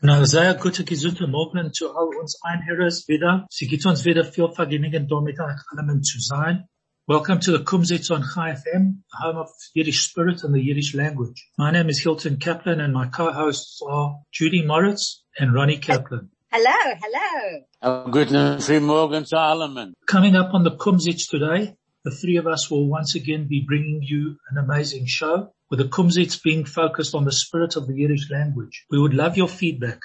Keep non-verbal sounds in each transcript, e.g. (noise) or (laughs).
Na, sehr gute, gesunde Morgen zu all uns Einhörers wieder. Sie gibt uns wieder viel Vergnügen, da mit allem zu sein. Welcome to the Kumzits on Chai FM, the home of Yiddish spirit and the Yiddish language. My name is Hilton Kaplan and my co-hosts are Judy Moritz and Ronnie Kaplan. Hello, hello. Oh, Guten free morgen zu allen. Coming up on the Kumzits today, the three of us will once again be bringing you an amazing show with the Kumzits being focused on the spirit of the Yiddish language. We would love your feedback.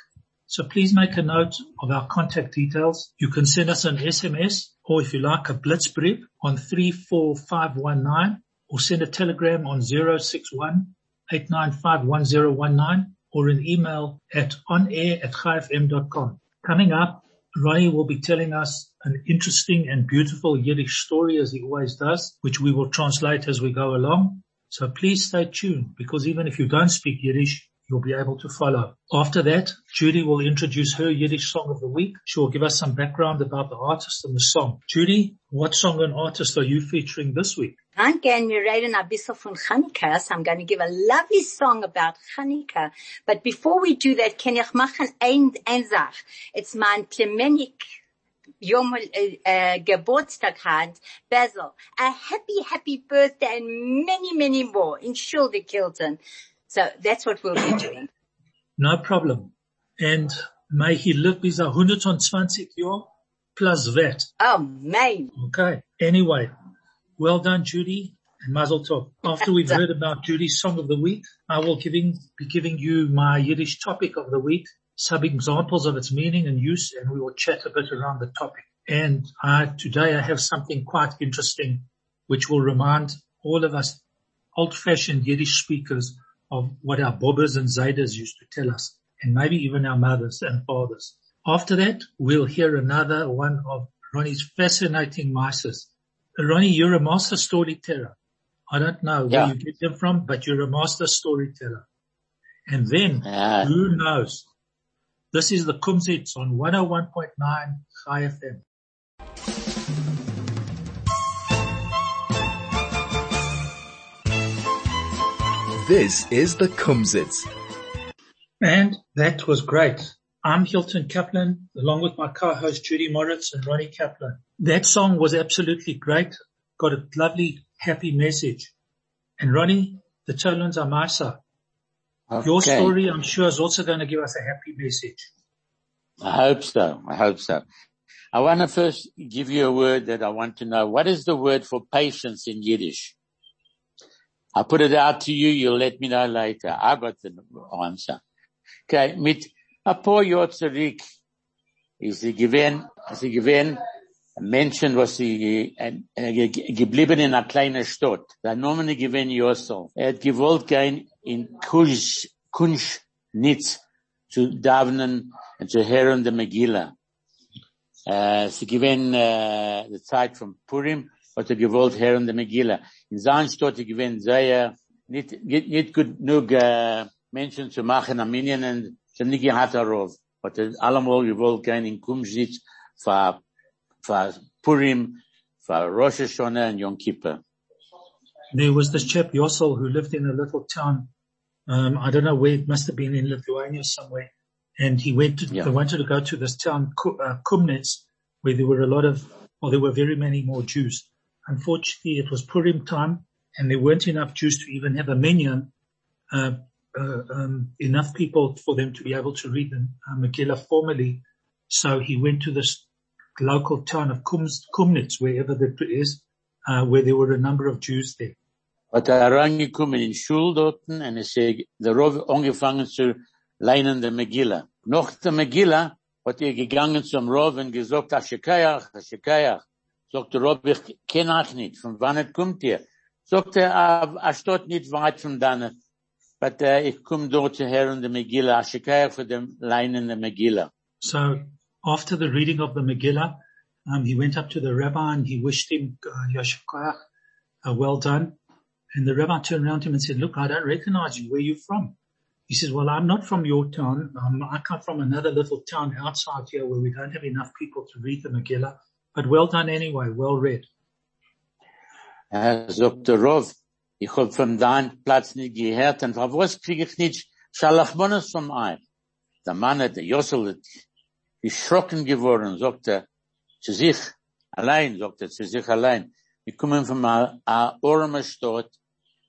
So please make a note of our contact details. You can send us an SMS or if you like a blitzbrief on 34519 or send a telegram on 061 895 or an email at onair at chaifm.com. Coming up, Ronnie will be telling us an interesting and beautiful Yiddish story as he always does, which we will translate as we go along. So please stay tuned because even if you don't speak Yiddish, you'll be able to follow. After that, Judy will introduce her Yiddish song of the week. She will give us some background about the artist and the song. Judy, what song and artist are you featuring this week? We're reading a bit Hanukkah, so I'm going to give a lovely song about Hanukkah. But before we do that, can ich ein, ein. It's mein Plemenik Yom uh, Geburtstag hat, Basil. A happy, happy birthday and many, many more in Shulda Kilton. So that's what we'll be doing. No problem. And may he live bis a 120 Jahre plus vet. Oh, man. Okay. Anyway, well done, Judy. And Mazel Tov. After we've heard about Judy's song of the week, I will giving, be giving you my Yiddish topic of the week some examples of its meaning and use, and we will chat a bit around the topic. And uh, today I have something quite interesting, which will remind all of us old-fashioned Yiddish speakers of what our bobbers and zaydas used to tell us, and maybe even our mothers and fathers. After that, we'll hear another one of Ronnie's fascinating mices. Ronnie, you're a master storyteller. I don't know Yeah. where you get them from, but you're a master storyteller. And then, Yeah. who knows? This is the Kumzits on 101.9 Chai FM. This is the Kumzits. And that was great. I'm Hilton Kaplan, along with my co-host Judy Moritz and Ronnie Kaplan. That song was absolutely great. Got a lovely, happy message. And Ronnie, the Cholans are Masa. Your Okay. story, I'm sure, is also going to give us a happy message. I hope so. I hope so. I want to first give you a word that I want to know. What is the word for patience in Yiddish? I'll put it out to you. You'll let me know later. I got the answer. Okay. Mit a paar Jahr zurück ist sie gewesen, sie gewesen, Menschen, was sie äh, geblieben in einer kleinen Stadt. Der Name gewesen Yossel. Er hat gewollt gehen in Kunsch, Kunschnitz zu davenen und zu hören der Megillah. Äh, sie gewesen äh, die Zeit von Purim, hat er gewollt hören der Megillah. In seiner Stadt gewesen sehr, nicht, nicht, nicht gut genug äh, Menschen zu machen, Armenien, und sie haben nicht gehabt darauf. Hat er allemal gewollt gehen in Kunschnitz für for Purim, for Rosh Hashanah and Yom Kippur. There was this chap Yossel who lived in a little town. Um, I don't know where it must have been in Lithuania somewhere. And he went to, Yeah. they wanted to go to this town, uh, Kumnitz, where there were a lot of, well, there were very many more Jews. Unfortunately, it was Purim time and there weren't enough Jews to even have a minyan, uh, uh, um, enough people for them to be able to read the uh, Megillah formally. So he went to this local town of Kumnitz, wherever that is, uh, where there were a number of Jews there. Hat er herangekommen in Schul dorten und es ist der Rov angefangen zu leinen der Megillah. Nach der Megillah hat er gegangen zum Rov und gesagt, Aschekayach, Aschekayach. Sagt der Rov, ich kenne euch nicht. Von wann kommt ihr? Sagt er, "Ah, er steht nicht weit von dann. Aber äh, ich komme dort zu hören der Megillah, Aschekayach für den leinen der Megillah. So after the reading of the Megillah, um, he went up to the rabbi and he wished him, Koach, uh, well done. And the rabbi turned around to him and said, look, I don't recognize you. Where are you from? He says, well, I'm not from your town. Um, I come from another little town outside here where we don't have enough people to read the Megillah, but well done anyway, well read. Er sagt der Rov, ich hab von deinem Platz nicht gehört, und was krieg ich nicht Schalachmones von euch? Der Mann der Jossel hat geschrocken geworden, sagt er, zu sich allein, sagt er, zu sich allein. Wir kommen von einer armen Stadt,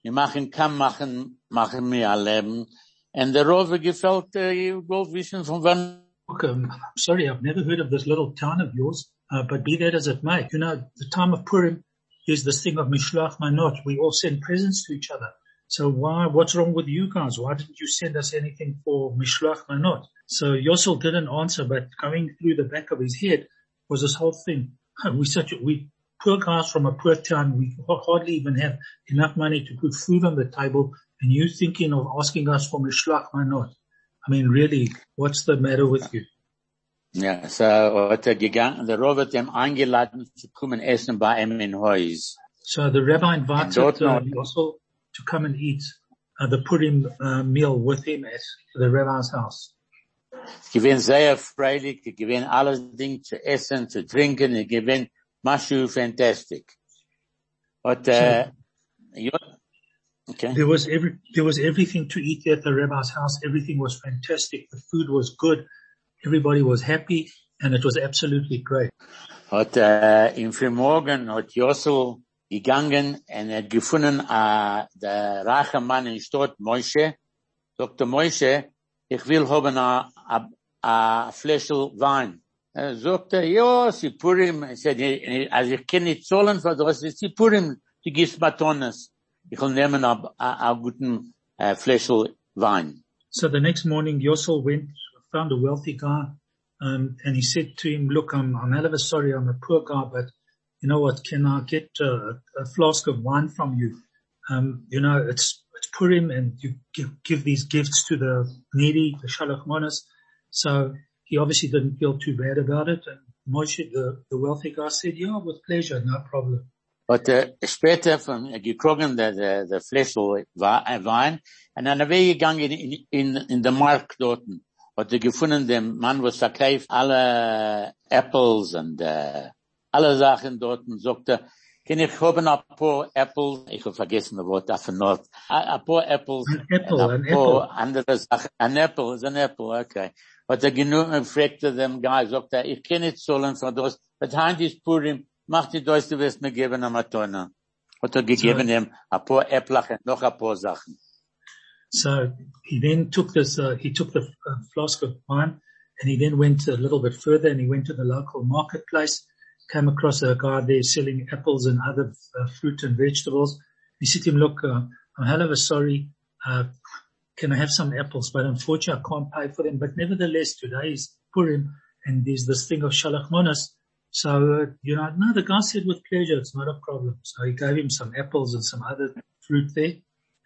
wir machen, kann machen, machen wir ein Leben, and the Rove gefällt, uh, you wollt wissen von wann. Okay, I'm sorry, I've never heard of this little town of yours, uh, but be that as it may, you know, the time of Purim, is this thing of Mishloach Manot. We all send presents to each other. So why, what's wrong with you guys? Why didn't you send us anything for Mishloach Manot? So Yossel didn't answer, but coming through the back of his head was this whole thing. We such a, we poor guys from a poor town. We hardly even have enough money to put food on the table. And you thinking of asking us for Mishloach Manot? I mean, really, what's the matter with you? Ja, so hat er gegangen, der Rav hat eingeladen zu kommen essen bei ihm in Heus. So the rabbi invited uh, to come and eat uh, the Purim uh, meal with him at the rabbi's house. Gewinn sehr freilich, gewinn alles Ding zu essen, zu trinken, gewinn mashu fantastic. But, uh, so, okay. There was every, there was everything to eat at the rabbi's house. Everything was fantastic. The food was good. Everybody was happy and it was absolutely great. Hat äh, im Frühmorgen hat Jossel gegangen und er gefunden äh, der reiche Mann in Moshe. Moshe, ich will haben a, a, a Fläschel Wein. Er sagte, ja. Er sagte, also ich kann nicht zahlen das. Ich will nehmen a, a, a guten äh, Fläschel Wein. So the next morning, Yossel went found a wealthy guy, um, and he said to him, look, I'm, I'm hell of a sorry, I'm a poor guy, but you know what, can I get a, a flask of wine from you? Um, you know, it's, it's Purim and you give, give these gifts to the needy, the Shalach Monas. So he obviously didn't feel too bad about it. And Moshe, the, the wealthy guy said, yeah, with pleasure, no problem. But uh, später von uh, gekrogen der der der Fläschel Wein und dann er gegangen in in in der Markt dorten hat er gefunden dem Mann, was verkauft alle Apples und äh, alle Sachen dort und sagte, kann ich haben ein paar Apples, ich habe vergessen das Wort davon noch, ein paar Apples, ein Apple, ein, paar andere Sachen, ein Apple, ist ein Apple, okay. Hat er genug, und fragte dem Guy, sagte er, ich kann nicht zahlen für das, but hand ist Purim, mach die das, du wirst mir geben am Atona. Hat er gegeben ihm ein paar Äpfel noch ein paar Sachen. So he then took this, uh, he took the uh, flask of wine and he then went a little bit further and he went to the local marketplace, came across a guy there selling apples and other uh, fruit and vegetables. He said to him, look, uh, I'm hell of a sorry. Uh, can I have some apples? But unfortunately I can't pay for them. But nevertheless, today is Purim and there's this thing of Shalach Monas. So, uh, you know, no, the guy said with pleasure, it's not a problem. So he gave him some apples and some other fruit there.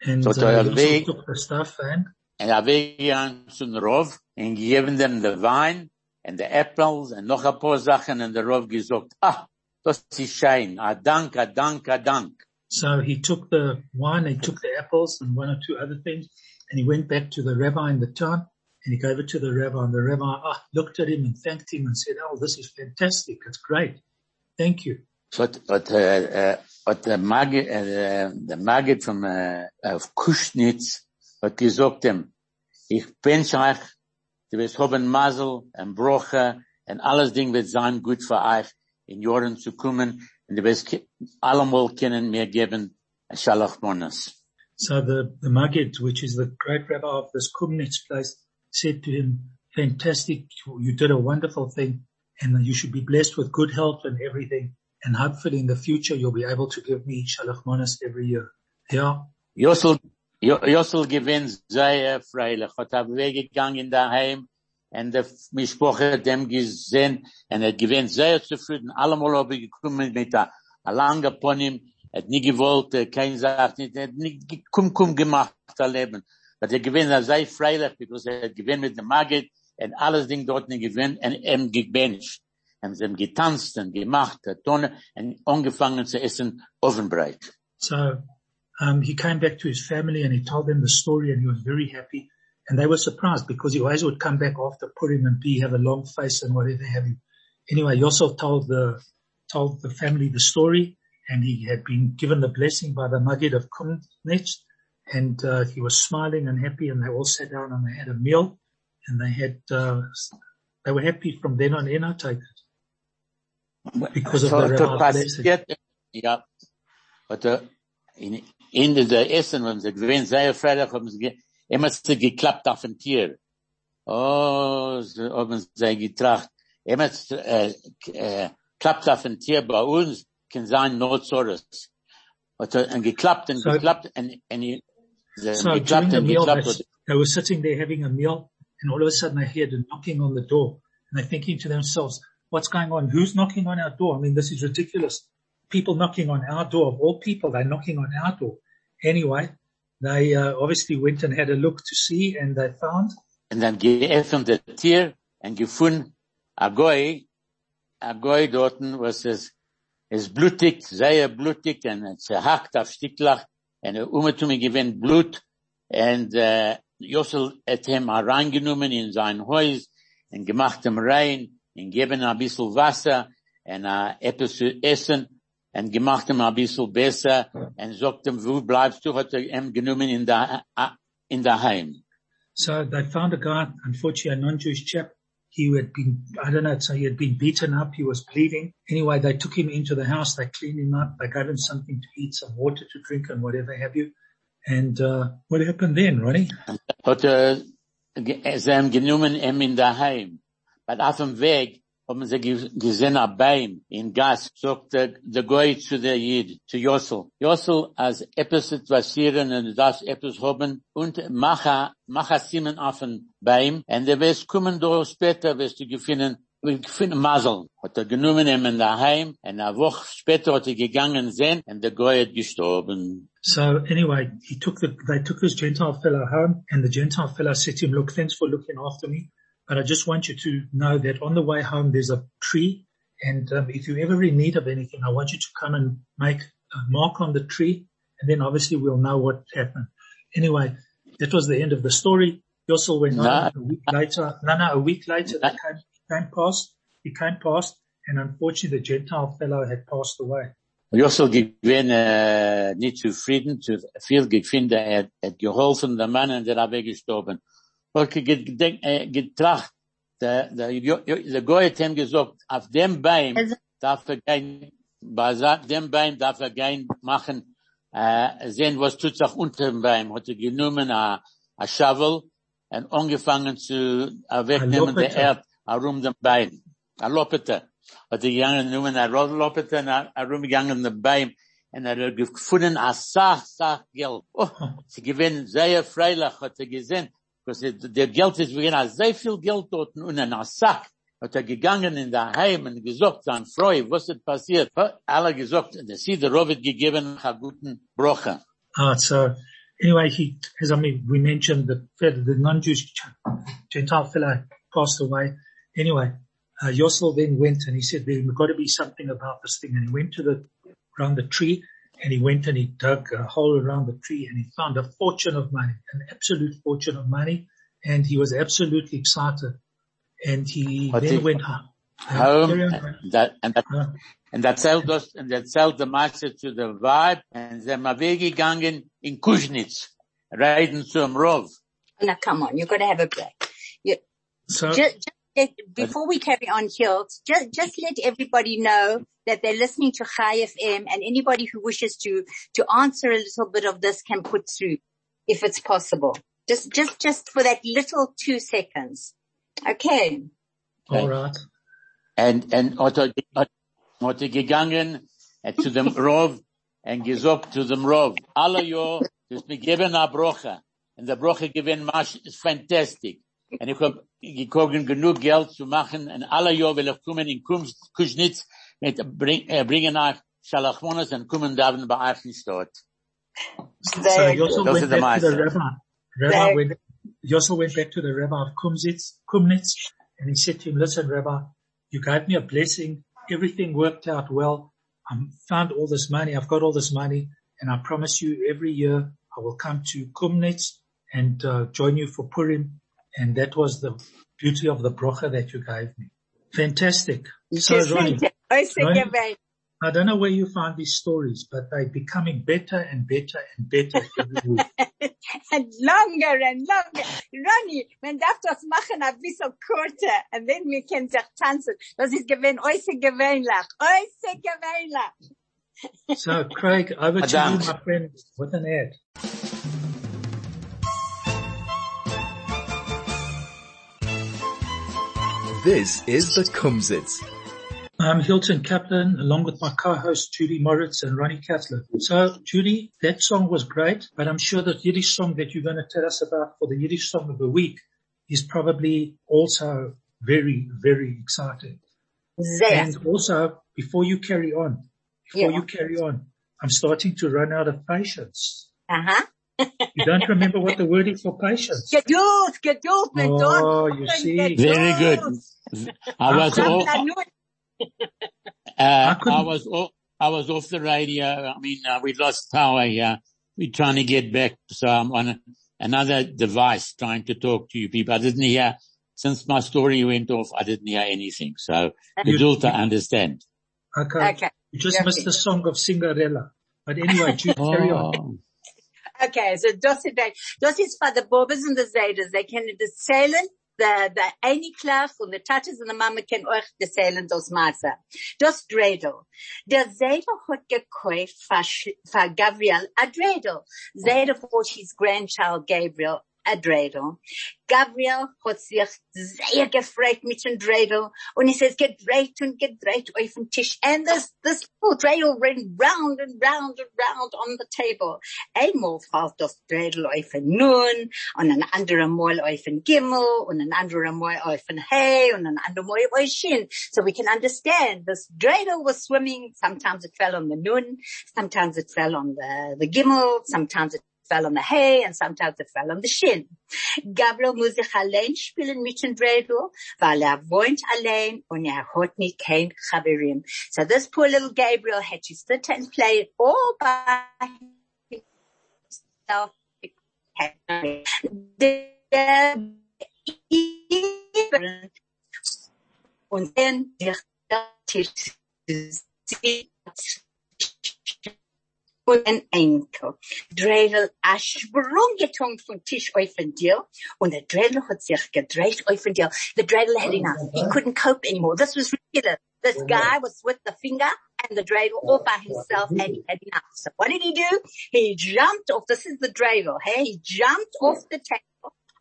And so uh, weg, took the stuff and en er weggegangen zum Rov en gegeben dem the wine and the apples and noch ein paar Sachen and the Rov gesagt, ah, das ist schein, a dank, a dank, a dank. So he took the wine, he took the apples and one or two other things and he went back to the rabbi in the town and he gave it to the rabbi and the rabbi ah, looked at him and thanked him and said, oh, this is fantastic. It's great. Thank you. But, but, uh, uh, but der Magid, äh, der Magid von, äh, auf Kuschnitz hat gesagt ihm, ich wünsche euch, du wirst haben Masel und Broche und alles Ding wird sein gut für euch in Jahren zu kommen und du wirst allemal können mir geben Shalach Monas. So the, the Magid, which is the great rabbi of this Kumnitz place, said to him, fantastic, you did a wonderful thing and you should be blessed with good health and everything. And hopefully in the future you'll be able to give me Shalach Monas every year. Yeah. Jossel, Jossel gewinnt sehr freilich, hat er weggegangen daheim und der Mischproche hat dem gesehen und er gewinnt sehr zufrieden. Allemal habe ich gekommen mit der lange Pony, hat nie gewollt, kein sagt nicht, hat nie kum kum gemacht, er leben. Aber er gewinnt er sehr freilich, because er hat gewinnt mit dem Magid und alles Ding dort nicht gewinnt und er gebencht. und sie haben getanzt und gemacht, und angefangen zu essen, Ofenbreit. So, um, he came back to his family and he told them the story and he was very happy. And they were surprised because he always would come back after Purim and be, have a long face and whatever have you. Anyway, Yosef told the, told the family the story and he had been given the blessing by the Magid of Kumnitz and, uh, he was smiling and happy and they all sat down and they had a meal and they had, uh, they were happy from then on in, I take it. Because of the rabbi's. Ja. Hat er, in, in der Essen, wenn sie gewinnt, sehr Freitag haben sie, immer sie geklappt auf ein Tier. Oh, sie haben sie getracht. Immer, äh, äh, klappt auf ein Tier bei uns, kann sein. Hat er, geklappt und So- geklappt und, und, und So geklappt during the und meal, geklappt. were sitting there having a meal and all of a sudden they heard a knocking on the door and they're thinking to themselves, what's going on? Who's knocking on our door? I mean, this is ridiculous. People knocking on our door of all people, they're knocking on our door. Anyway, they uh, obviously went and had a look to see and they found und dann geöffnet der Tier und gefunden a Goy, a Goy dorten, was es, es blutigt, sehr blutigt und zerhackt auf Sticklach und er umetum gewinnt Blut und äh, Jossel hat ihm reingenommen in sein Haus und gemacht ihm rein und geben ein bisschen Wasser und äh, etwas zu essen und gemacht ihm ein bisschen besser und sagt ihm, wo bleibst du, hat er ihm genommen in der, äh, in der Heim. So they found a guy, unfortunately a non-Jewish chap. He had been, I don't know, so he had been beaten up. He was bleeding. Anyway, they took him into the house. They cleaned him up. They gave him something to eat, some water to drink and whatever have you. And, uh, what happened then, Ronnie? hat er, sie haben genommen ihm in der Heim. Aber auf dem Weg haben sie gesehen in Gas, sagt der, der Goy zu der Jid, zu Yossel. Yossel, als etwas und das etwas haben und macha, macha Simen Bein und der wirst kommen später, wirst du gefunden, Masel. Hat er genommen ihm in und eine Woche später hat er gegangen und der Goy hat gestorben. So anyway, he took the, they took this Gentile fellow home and the Gentile fellow said to him, look, thanks for looking after me. But I just want you to know that on the way home, there's a tree. And um, if you're ever in need of anything, I want you to come and make a mark on the tree. And then obviously we'll know what happened. Anyway, that was the end of the story. Yossel went No. on a week later. No, no, a week later, they came, he came past, he came past and unfortunately the Gentile fellow had passed away. Jossel gewinn äh, nicht zufrieden, zu viel gefunden, er hat- geholfen, der Mann, und der Rabbi gestorben. Hat ge- gedenk- äh, getracht, der, der, Jo- Jo- der Goy hat ihm gesagt, auf dem Bein Also- darf er kein, bei dem Bein darf er kein machen, äh, sehen, was tut sich unter dem Bein. Hat er genommen, a, a Shovel, und angefangen zu äh, wegnehmen der Lopete. Erd, herum dem Bein. A Lopete. Hat er gegangen, genommen, a Lopete, und a- herum gegangen dem Bein, und er hat gefunden, a Sach, Sach Geld. Oh, sie gewinnen sehr freilich, hat er gesehen, er- der Geld ist, wir gehen sehr viel Geld dort und in a Sack. Hat er gegangen in der Heim und gesagt, sein Freu, was ist passiert? Alle gesagt, der sie der Robert gegeben, a guten Broche. Uh, so anyway, he, as I mean, we mentioned that the non-Jewish Gentile fellow passed away. Anyway, uh, Yossel then went and he said, there's got to be something about this thing. And he went to the, around the tree and he went and he dug a hole around the tree and he found a fortune of money, an absolute fortune of money. And he was absolutely excited. And he Hat then he- went home. Home, Carry on. and that, and that, Uh, und erzählt das, und erzählt der Meister zu der Weib, und sie sind mal weggegangen in Kuschnitz, reiten zum Rov. Now come on, you've got to have a break. You, so just, just let, before we carry on, Hills, just, just let everybody know that they're listening to Chai FM and anybody who wishes to, to answer a little bit of this can put through if it's possible. Just, just, just for that little two seconds. Okay. all right. And, und hat hat, hat er gegangen zu dem (laughs) Rov und gesagt zu dem Rov, alle Jahr, das mir geben a Broche. Und der Broche gewinn Masch ist fantastic. Und ich hab gekogen genug Geld zu machen und alle Jahr will ich kommen in Kums- Kuschnitz mit bring, äh, bringen nach Schalachmonas und kommen da bei euch in Stadt. So Very good. Yossel Those went are the back to the mice. rabbi. Rabbi Very went, went back to the rabbi of Kumsitz, Kumnitz, and he said to him, listen, Rabbi, You gave me a blessing. Everything worked out well. I found all this money. I've got all this money and I promise you every year I will come to Kumnitz and uh, join you for Purim. And that was the beauty of the brocha that you gave me. Fantastic. So Ronnie, Ronnie, I don't know where you find these stories, but they're becoming better and better and better every week. (laughs) and longer and longer. Ronnie, man darf das machen ein bisschen kürzer and then we can sich tanzen. Das ist gewinn, äußer gewöhnlich, äußer gewöhnlich. So Craig, over to you, my friend. with an ad. This is the Kumzits. I'm Hilton Kaplan along with my co-host Judy Moritz and Ronnie Katzler. So Judy, that song was great, but I'm sure that Yiddish song that you're going to tell us about for the Yiddish song of the week is probably also very, very exciting. And also, before you carry on, before yeah. you carry on, I'm starting to run out of patience. Uh-huh. You don't remember what the word is for patience? Geduld, geduld, Oh, you see. Very good. I was all, uh, I was off, I was off the radio. I mean, uh, we lost power here. We're trying to get back. So I'm on another device trying to talk to you people. I didn't hear, since my story went off, I didn't hear anything. So (laughs) you, do to understand. Okay. okay. You just missed the song of Cinderella. But anyway, you (laughs) carry on. Okay, so das das ist für die Bobes und die Zeides. They can erzählen the, the Einiklach und the Tatas und the Mama can euch erzählen das Maße. Das Dreidel. Der Seidel hat gekauft für Gabriel a Dreidel. Seidel for his grandchild Gabriel Dreidel. Gabriel hat sich sehr gefreut mit dem Dreidel und es ist gedreht und gedreht auf dem Tisch and this, this little Dreidel ran round and round and round on the table. Einmal fällt das Dreidel auf ein Nun und ein anderer Mal auf ein Gimmel und ein anderer Mal auf ein Hey und ein anderer Mal auf ein Shin. So we can understand this Dreidel was swimming. Sometimes it fell on the Nun. Sometimes it fell on the, the Gimmel. Sometimes it fell on the hay and sometimes it fell on the shin. Gabriel muss sich allein spielen mit dem Dreidel, weil er wohnt allein und er hat nicht kein Chaverim. So this poor little Gabriel had to sit and play all by himself. Und dann der Tisch und Enkel. Dreidel a sprung getungt vom Tisch auf den Deal und der Dreidel hat sich gedreht auf den Deal. The Dreidel had enough. He couldn't cope anymore. This was ridiculous. This guy was with the finger and the dreidel all by himself and he had enough. So what did he do? He jumped off, this is the dreidel, hey? He jumped off the table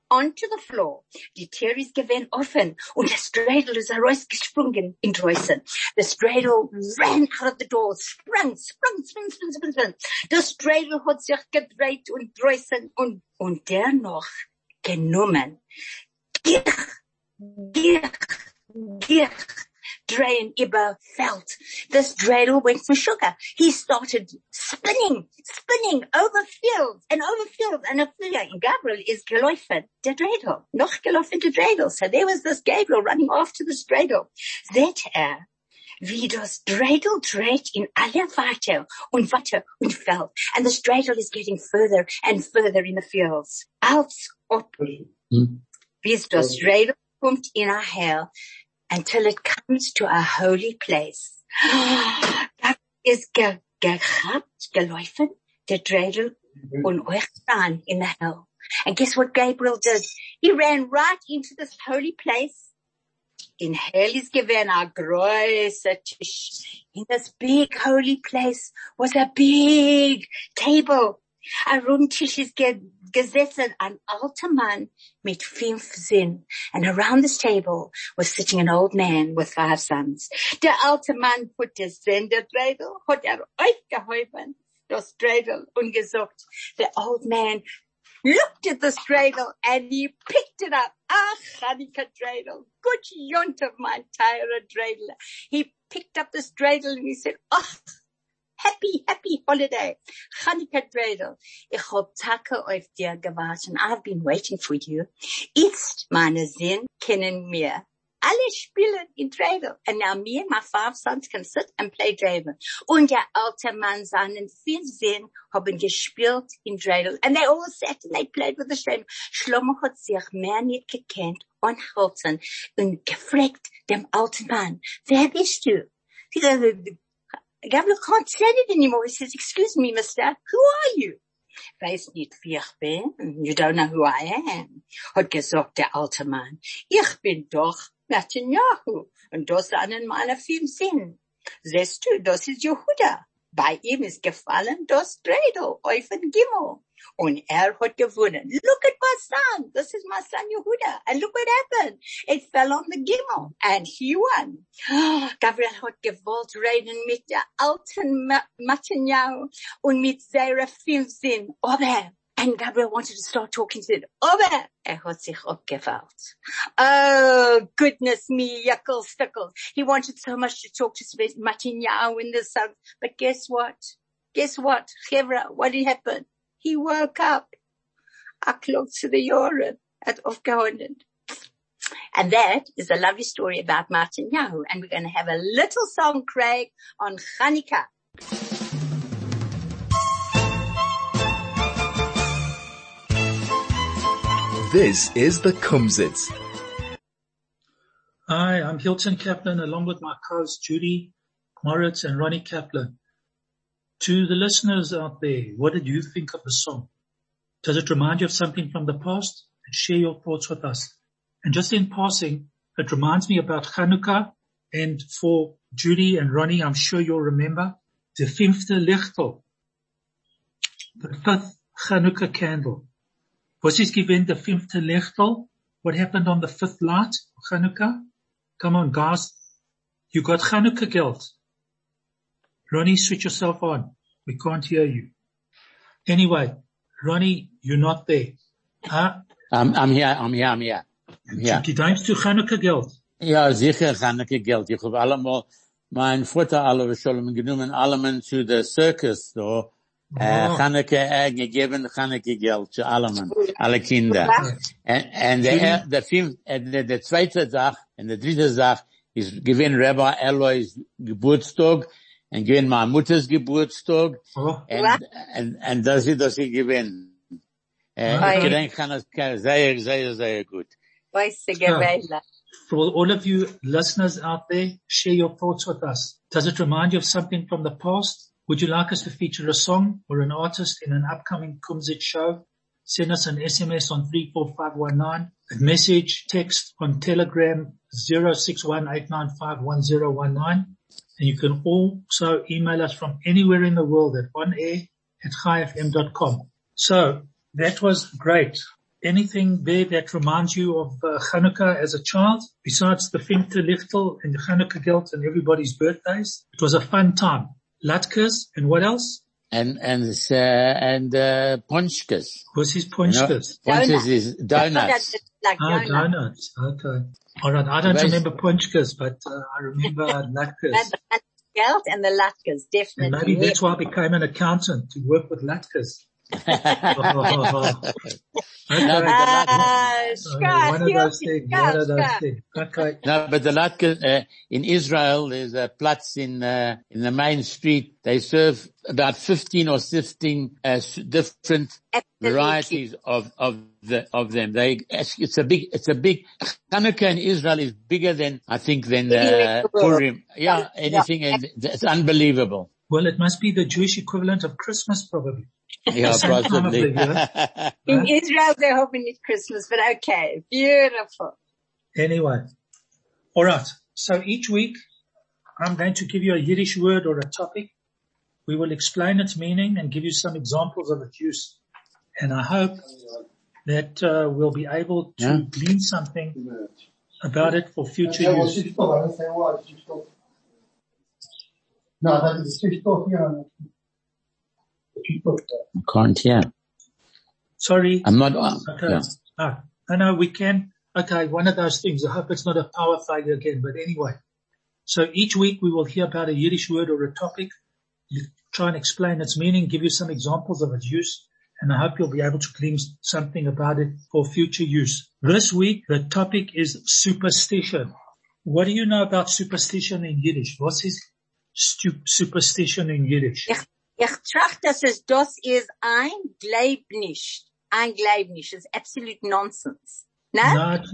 onto the floor. Die Tür ist gewesen offen und das Dreidel ist herausgesprungen in Dreußen. Das Dreidel ran out of the door, sprang, sprang, sprang, sprang, sprang, sprang. Das Dreidel hat sich gedreht und Dreußen und, und der noch genommen. Gich, gich, gich drain Ibba felt. This dreidel went for sugar. He started spinning, spinning over fields and over fields and a figure. Gabriel is gelaufen, der dreidel. Noch gelaufen, der dreidel. So there was this Gabriel running after this dreidel. Seht er, wie das Dreidel dreht in alle weiter und weiter und fällt. And the dreidel is getting further and further in the fields. Als ob, mm. bis das dreidel kommt in a hell until it comes to a holy place. (gasps) that is ge gehabt, gelaufen, der Dreidel mhm. und euch in the hell. And guess what Gabriel did? He ran right into this holy place. In hell is given a großer Tisch. In this big holy place was a big table. A rund Tisch ist ge gesessen an alter Mann mit fünf Sinn. And around this table was sitting an old man with five sons. Der alte Mann put der Senderdreidel, hat er aufgehoben, das Dreidel, und gesagt, the old man looked at the dreidel and he picked it up. Ah, Hanukkah dreidel. Good yont of my entire dreidel. He picked up this dreidel and he said, oh, happy, happy holiday. Chanukah Dreidel. Ich hab Tage auf dir gewartet. I've been waiting for you. Jetzt, meine Sinn, kennen wir alle spielen in dreidel. And now me and my five sons can sit and play dreidel. Und der alte Mann seinen Fernsehen haben gespielt in dreidel. And they all sat and they played with the dreidel. Shlomo hat sich mehr nicht gekannt anhalten und gefragt dem alten Mann, wer bist du? Gabriel can't say it anymore. He says, excuse me, mister, who are you? Weiß nicht, wie ich bin. You don't know who I am. Hat gesagt der alte Mann. Ich bin doch Netanyahu. Und das einen meiner fünf Sinn. Siehst du, das ist Jehuda. Bei ihm ist gefallen das Dreidel auf Gimmel. Und er hat gewonnen. Look at my son. This is my son Yehuda. And look what happened. It fell on the gimel And he won. (gasps) Gabriel hat gewollt reden mit der alten Matanyahu und mit seiner Filmsinn. Aber and Gabriel wanted to start talking to it. Aber er hat sich abgefällt. Oh, goodness me, yuckle stuckles. He wanted so much to talk to Matinyahu in the sun. But guess what? Guess what? Chevra, what did happen? He woke up. I close to the urine at aufgehonden. And that is a lovely story about Martin Matinyahu. And we're going to have a little song, Craig, on Hanukkah. This is the Kumzits. Hi, I'm Hilton Kaplan along with my co-hosts Judy Moritz and Ronnie Kaplan. To the listeners out there, what did you think of the song? Does it remind you of something from the past? And share your thoughts with us. And just in passing, it reminds me about Hanukkah and for Judy and Ronnie, I'm sure you'll remember the fifth lichtel, the fifth Hanukkah candle. Was is given the fifth lichtel? What happened on the fifth light of Hanukkah? Come on guys. You got Hanukkah guilt. Ronnie, switch yourself on. We can't hear you. Anyway, Ronnie, you're not there. Huh? I'm, I'm here, I'm here, I'm here. I'm here. Du denkst du Hanukkah Geld? Ja, sicher Hanukkah Geld. Ich habe allemal mein Vater alle Shalom genommen, allemal zu der Circus, so. Äh, eh, oh. Chanukah eh, gegeben Chanukah Geld zu allen, alle Kinder. Und, und der, der, Film, der, der zweite Sach, und der dritte Sach ist gewinn Rabbi Eloy's Geburtstag und gewinn meine Mutters Geburtstag. Oh. Und, und, und das ist, das ich gewinn. Äh, ich denke, Chanukah sehr, sehr, sehr gut. Weiße Gewähler. For all of you listeners out there, share your thoughts with us. Does it remind you of something from the past? Would you like us to feature a song or an artist in an upcoming Kumzit show? Send us an SMS on 34519, a message, text on Telegram 0618951019, and you can also email us from anywhere in the world at onair at chaifm.com. So that was great. Anything there that reminds you of uh, Hanukkah as a child, besides the Fimte Lichtel and the Hanukkah Gelt and everybody's birthdays? It was a fun time. Latkes and what else? And, and, uh, and, uh, ponchkas. What's his ponchkas? You know, ponchkas is donuts. Like Ah, donuts. donuts. Okay. All right. I don't Right. remember ponchkas, but uh, I remember (laughs) latkes. And the Geld and the latkes, And definitely. maybe that's why I became an accountant to work with latkes. Okay. No, but the Ah, Uh, one of those things. One of those things. Okay. No, but the Latka, uh, in Israel, there's a Platz in, uh, in the main street. They serve about 15 or 16, uh, different Absolutely. varieties of, of the, of them. They, it's a big, it's a big, Hanukkah in Israel is bigger than, I think, than, uh, Purim. Yeah, anything, and it's unbelievable. Well, it must be the Jewish equivalent of Christmas probably. Yeah, Same time of the possibly. In Israel, they're hoping it's Christmas, but okay. Beautiful. Anyway. All right. So each week I'm going to give you a Yiddish word or a topic. We will explain its meaning and give you some examples of its use. And I hope that uh, we'll be able to Yeah. glean something about it for future use. she's still, I didn't say what, she's still. No, that is, she's still here. She's still there. Can't hear. Sorry. I'm not, uh, Okay. yeah. Ah, I know we can. Okay, one of those things. I hope it's not a power failure again, but anyway. So each week we will hear about a Yiddish word or a topic, you try and explain its meaning, give you some examples of its use, and I hope you'll be able to glean something about it for future use. This week the topic is superstition. what do you know about superstition in Yiddish? What is stu- superstition in Yiddish? Ich, ich tracht, dass es das ist ein Gleib nicht. Ein Gleib nicht. It's absolute nonsense. No? No, it's-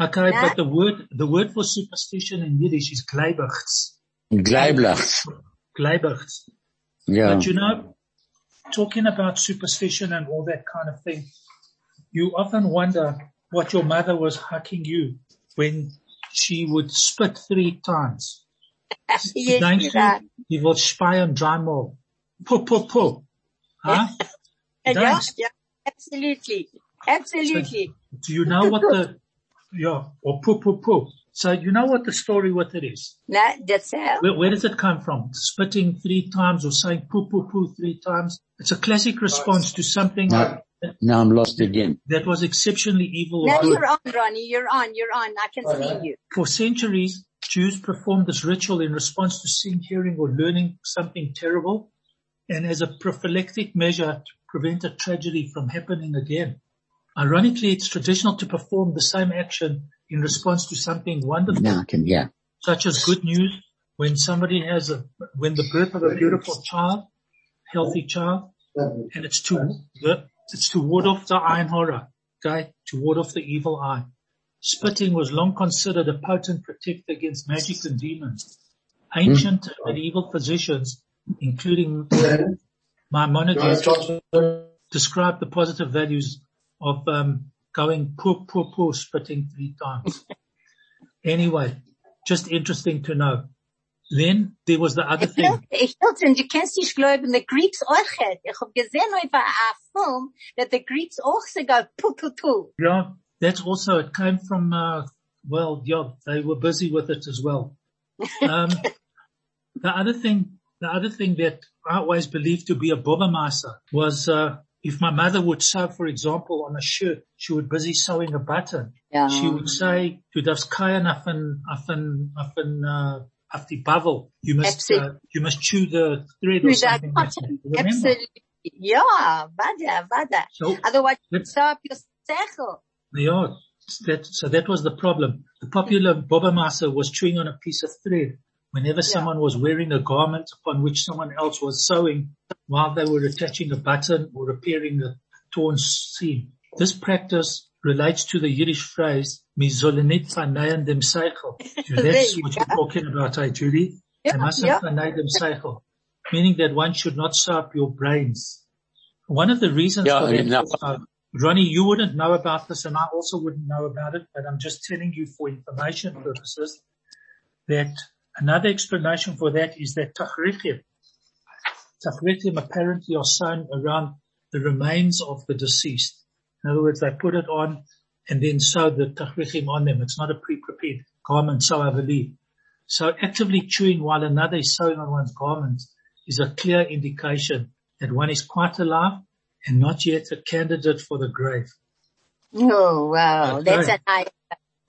okay, No? but the word, the word for superstition in Yiddish is gleibachts. Gleiblach. Gleibachts. Yeah. But you know, talking about superstition and all that kind of thing, you often wonder what your mother was hucking you when she would spit three times. (laughs) Yes, Denkst you're right. du, die will speien dreimal. Pu, pu, pu. Huh? Yeah, Denkst. yeah, absolutely. Absolutely. Do you know what the, yeah, or pu, pu, pu. So you know what the story with it is? No, that's how. Where, where does it come from? Spitting three times or saying poo poo poo three times? It's a classic response to something No. Now I'm lost again. that was exceptionally evil or No, you're on, Ronnie. You're on. You're on. I can see you. For centuries, Jews performed this ritual in response to seeing, hearing or learning something terrible and as a prophylactic measure to prevent a tragedy from happening again. Ironically, it's traditional to perform the same action in response to something wonderful. Now I can, yeah. such as good news when somebody has a, when the birth of a beautiful child, healthy child, and it's to, it's to ward off the ayin hora, okay, to ward off the evil eye. Spitting was long considered a potent protector against magic and demons. Ancient and medieval physicians, including Maimonides, describe the positive values of um, going poo poo poo spitting three times. anyway, just interesting to know. Then there was the other thing. Hilton, du kennst nicht glauben, the Greeks het. Ich hab gesehen over a film that the Greeks also go poo poo poo. Yeah, that's also it came from. Uh, well, yeah, they were busy with it as well. (laughs) Um, the other thing, the other thing that I always believed to be a bobbermeister was uh, if my mother would sew, for example, on a shirt, she would busy sewing a button. Yeah. She would say, "Du darfst keinen auf ein, auf ein, auf ein, uh, auf die Bavel. You must, uh, you must chew the thread or something cotton. (laughs) Absolutely. Yeah, vada, vada. So, Otherwise, Let's- sew up your sechel. Yeah, that, so that was the problem. The popular Bobbermaster was chewing on a piece of thread whenever someone was wearing a garment upon which someone else was sewing while they were attaching a button or repairing a torn seam. This practice relates to the Yiddish phrase, "Mi sollen nicht dem Seichel." (laughs) So There That's you what you're talking about, eh, Judy? Yeah, yeah. dem Seichel. Meaning that one should not sew up your brains. One of the reasons Yeah, for that no. also- Ronnie, you wouldn't know about this and I also wouldn't know about it, but I'm just telling you for information purposes that another explanation for that is that tachrichim, tachrichim apparently are sewn around the remains of the deceased. In other words, they put it on and then sew the tachrichim on them. It's not a pre-prepared garment, so I believe. So actively chewing while another is sewing on one's garments is a clear indication that one is quite alive and not yet a candidate for the grave. Oh, wow. Okay. That's a nice,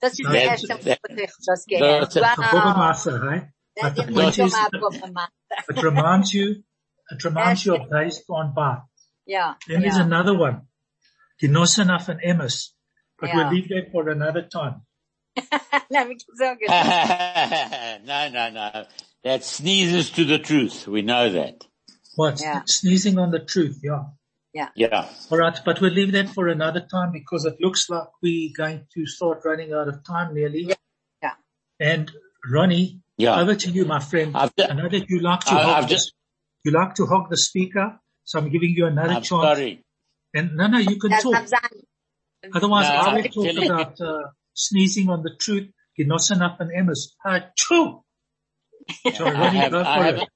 das ist die That's- erste that- Mal, dass ich das gehört. that's The Wow. Bobbermaster, hey? But Das the point schon is, mal Bobbermaster. it reminds you, it reminds you of days gone by. Ja, Then there's ja. another one. Genossen auf an Emmes. But Yeah. we'll leave that for another time. Lass mich sagen. no, no, no. That sneezes to the truth. We know that. What? Yeah. Sneezing on the truth, yeah. Yeah. Yeah. Alright, but we'll leave that for another time because it looks like we're going to start running out of time nearly. Yeah. Yeah. And Ronnie, Yeah. over to you, my friend. I've ju- I know that you like to I- hog I've the, just- you like to hog the speaker, so I'm giving you another I'm chance. sorry. And no, no, you can Das talk. am Otherwise, No, I will talk telling- about uh, sneezing on the truth. Genossen auf an Emmes. Achoo! So, I Ronnie, have, go I for have, it.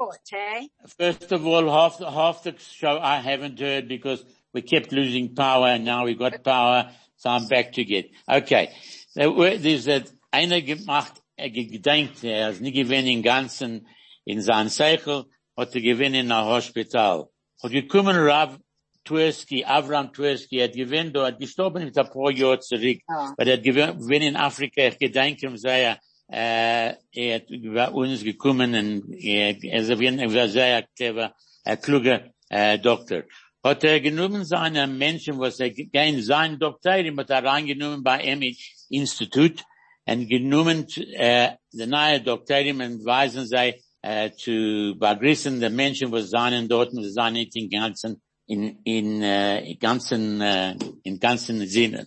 Ich habe a kurze Dein, dein Meister. Sport, hey? First of all, half the, half the show I haven't heard because we kept losing power and now we got power, so I'm back to get. Okay. There's a, einer gemacht, er gedenkt, er ist nicht gewinn in ganzen, in sein Seichel, hat er gewinn in ein Hospital. Hat gekommen Rav Tversky, Avram Tversky, er hat gewinn, hat gestorben mit ein paar Jahren zurück. Aber er hat gewinn in Afrika, ich gedenke ihm, sei er, äh, er hat bei uns gekommen und er, ist ein- er war sehr clever, ein kluger äh, Doktor. hat er genommen seine Menschen, was er gehen sein Doktorin, hat er reingenommen bei Emmy Institut und genommen, äh, die neue Doktorin und weisen sei, äh, zu begrüßen die Menschen, was seien dort, seien nicht in ganzen, in, in, äh, ganzen, äh, in ganzen Sinne.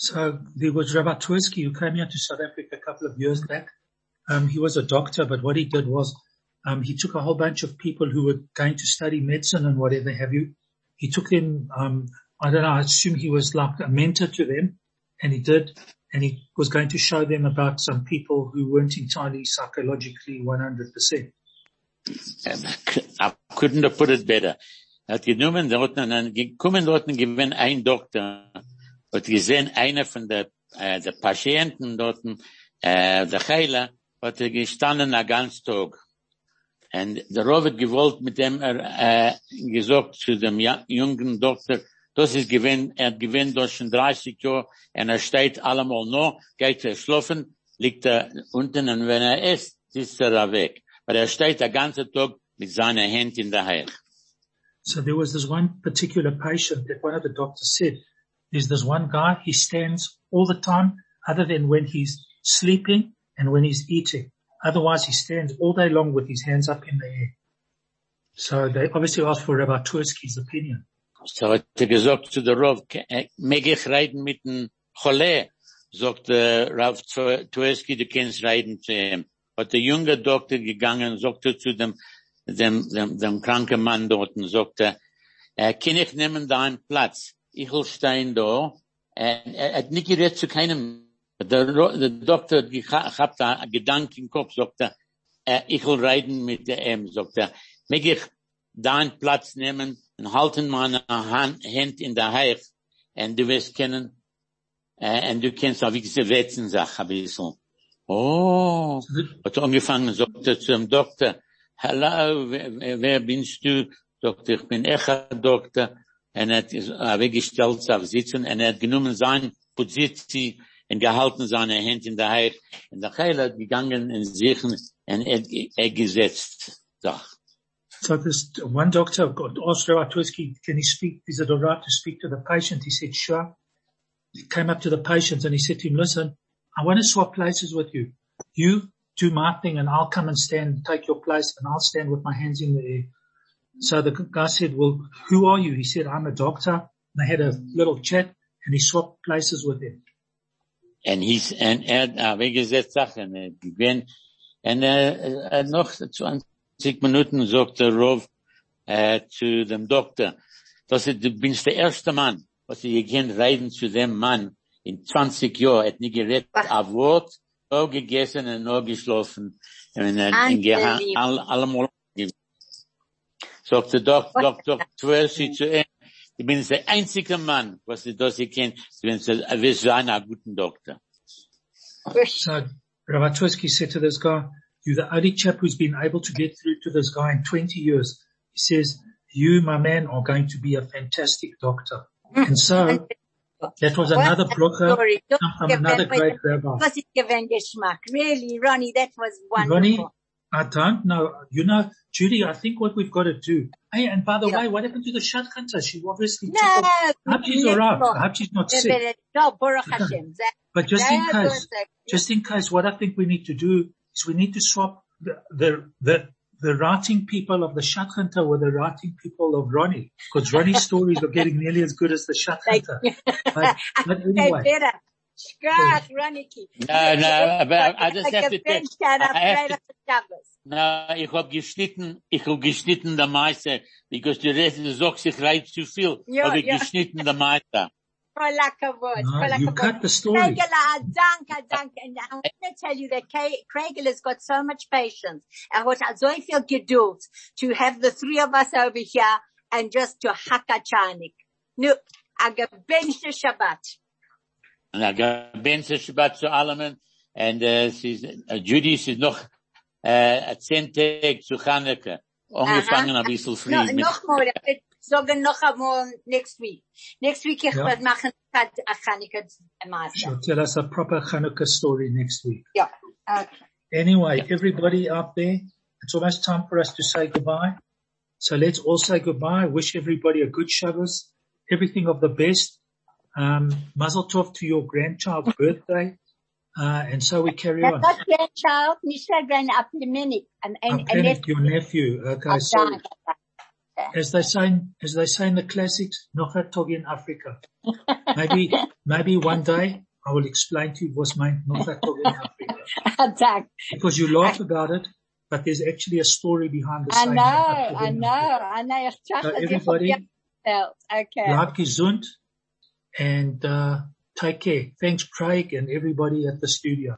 So there was Rabbi Twersky who came here to South Africa a couple of years back. Um, he was a doctor, but what he did was um, he took a whole bunch of people who were going to study medicine and whatever have you. He took them, um, I don't know, I assume he was like a mentor to them and he did, and he was going to show them about some people who weren't entirely psychologically 100%. I couldn't have put it better. Er hat dort, und gekommen dort und gewinnt ein Doktor, hat gesehen, einer von der, äh, der Patienten dort, äh, der Heiler, hat er gestanden a ganz Tag. Und der Robert gewollt mit dem er, äh, gesagt zu dem jungen Doktor, das ist gewinn, er hat gewinnt durch schon 30 Jahre, und er steht allemal noch, geht er schlafen, liegt er unten, und wenn er ist er weg. Aber er steht der ganze Tag mit seiner Hand in der Heich. So there was this one particular patient that one of the doctors said, there's this one guy, he stands all the time, other than when he's sleeping and when he's eating. Otherwise he stands all day long with his hands up in the air. So they obviously asked for Rabbi Twersky's opinion. So hat er gesagt zu der Rav, mag ich reiten mit dem Chole? Sagt der Rav Tursky, du kannst reiten zu ihm. Hat der junge Doktor gegangen, sagte zu dem, dem, dem, dem kranken Mann dort, und sagte, äh, kann ich nehmen deinen Platz? Ich will stehen da. Er hat nicht zu keinem. Der, der Doktor hat da Gedanken im Kopf, sagt er, äh, ich will reiten mit der M, sagt er, mag ich deinen Platz nehmen und halten meine Hand, Hand in der Heich und du wirst kennen, äh, und du kennst auch wie diese Wetzensache ein. Oh, hat angefangen, sagt er zum Doktor, hallo, wer, wer bist du? Doktor, ich bin Echa Doktor. Und er hat weggestellt auf Sitzen und er hat genommen seine Position und gehalten seine Hände in der Heich. Und der Heil hat gegangen in sich und er, er gesetzt. Doch. So this one doctor asked Rabbi can he speak, is it alright to speak to the patient? He said, sure. He came up to the patient and he said to him, listen, I want to swap places with you. You do my thing and I'll come and stand, take your place and I'll stand with my hands in the air. So the guy said, well, who are you? He said, I'm a doctor. And they had a little chat and he swapped places with him. And he's, and er hat weggesetzt Sachen, er gewinnt, und er, er noch 20 Minuten sagt der Rov, äh, zu dem Doktor, dass er, du bist der erste Mann, was er gekannt reden zu dem Mann in 20 Jahren, hat nicht geredet, ein Wort, nur gegessen und nur geschlafen, und er, in Geha, all, allemal, sagt der Doktor, Doktor, Twersi zu ihm, ich bin der einzige Mann, was du das kennt, wenn du äh, wirst sein, ein guter Doktor. So Rabbi Twersky said to this guy, you're the only chap who's been able to get through to this guy in 20 years. He says, you, my man, are going to be a fantastic doctor. Mm. And so, that was another broker from another great rabbi. Was it given Geschmack? Really, Ronnie, that was wonderful. Ronnie, I don't know. You know, Judy, I think what we've got to do. Hey, and by the Yeah. way, what happened to the Shadchanta? She obviously No, took off. I hope she's alright. I hope she's not sick. No, Baruch Hashem. (laughs) But just in case, just in case, what I think we need to do is we need to swap the, the, the, the writing people of the Shadchanta with the writing people of Ronnie. Because Ronnie's stories are getting nearly as good as the Shadchanta. (laughs) But, but (laughs) anyway, better. Schkach, Roniki. No, no, aber I just have to Like a tell, bench cat I have right the Shabbos. ich hab geschnitten, ich hab geschnitten der Meister, because the rest, du sagst, ich reit zu viel, Ja, hab ich ja. geschnitten der Meister. Kol hakavod, no, kol you cut the story. Kregel, a dank, a dank. And I want to tell you that Kay- Kregel has got so much patience. Er hat so viel Geduld to have the three of us over here and just to haka chanik. Nu, a gebenchte Shabbat. Und er gebenze Shabbat zu allem, und sie ist, Judy, sie ist noch, äh, zehn Tage zu Chanukah, angefangen ein bisschen früh. No, mit- noch mal, ich will sagen noch einmal next week. Next week ich Ja. werde machen a Chanukah Master. She'll tell us a proper Hanukkah story next week. Ja. Okay. Anyway, everybody out there, it's almost time for us to say goodbye. So let's all say goodbye. Wish everybody a good Shabbos. Everything of the best. Um, mazel tov to your grandchild's (laughs) birthday. Uh, and so we carry on. Not grandchild, nicht grand, a pleminik. And, and, and your nephew. Okay, so as they say, in- as they say in the classics, noch a tog in Africa. Maybe, maybe one day I will explain to you what's meant noch a tog in Africa. (laughs) Because you laugh about it, but there's actually a story behind the I saying. know, noch a I know, I know. So everybody-. Okay. Bleib gesund and, uh, care. Thanks Craig and everybody at the studio.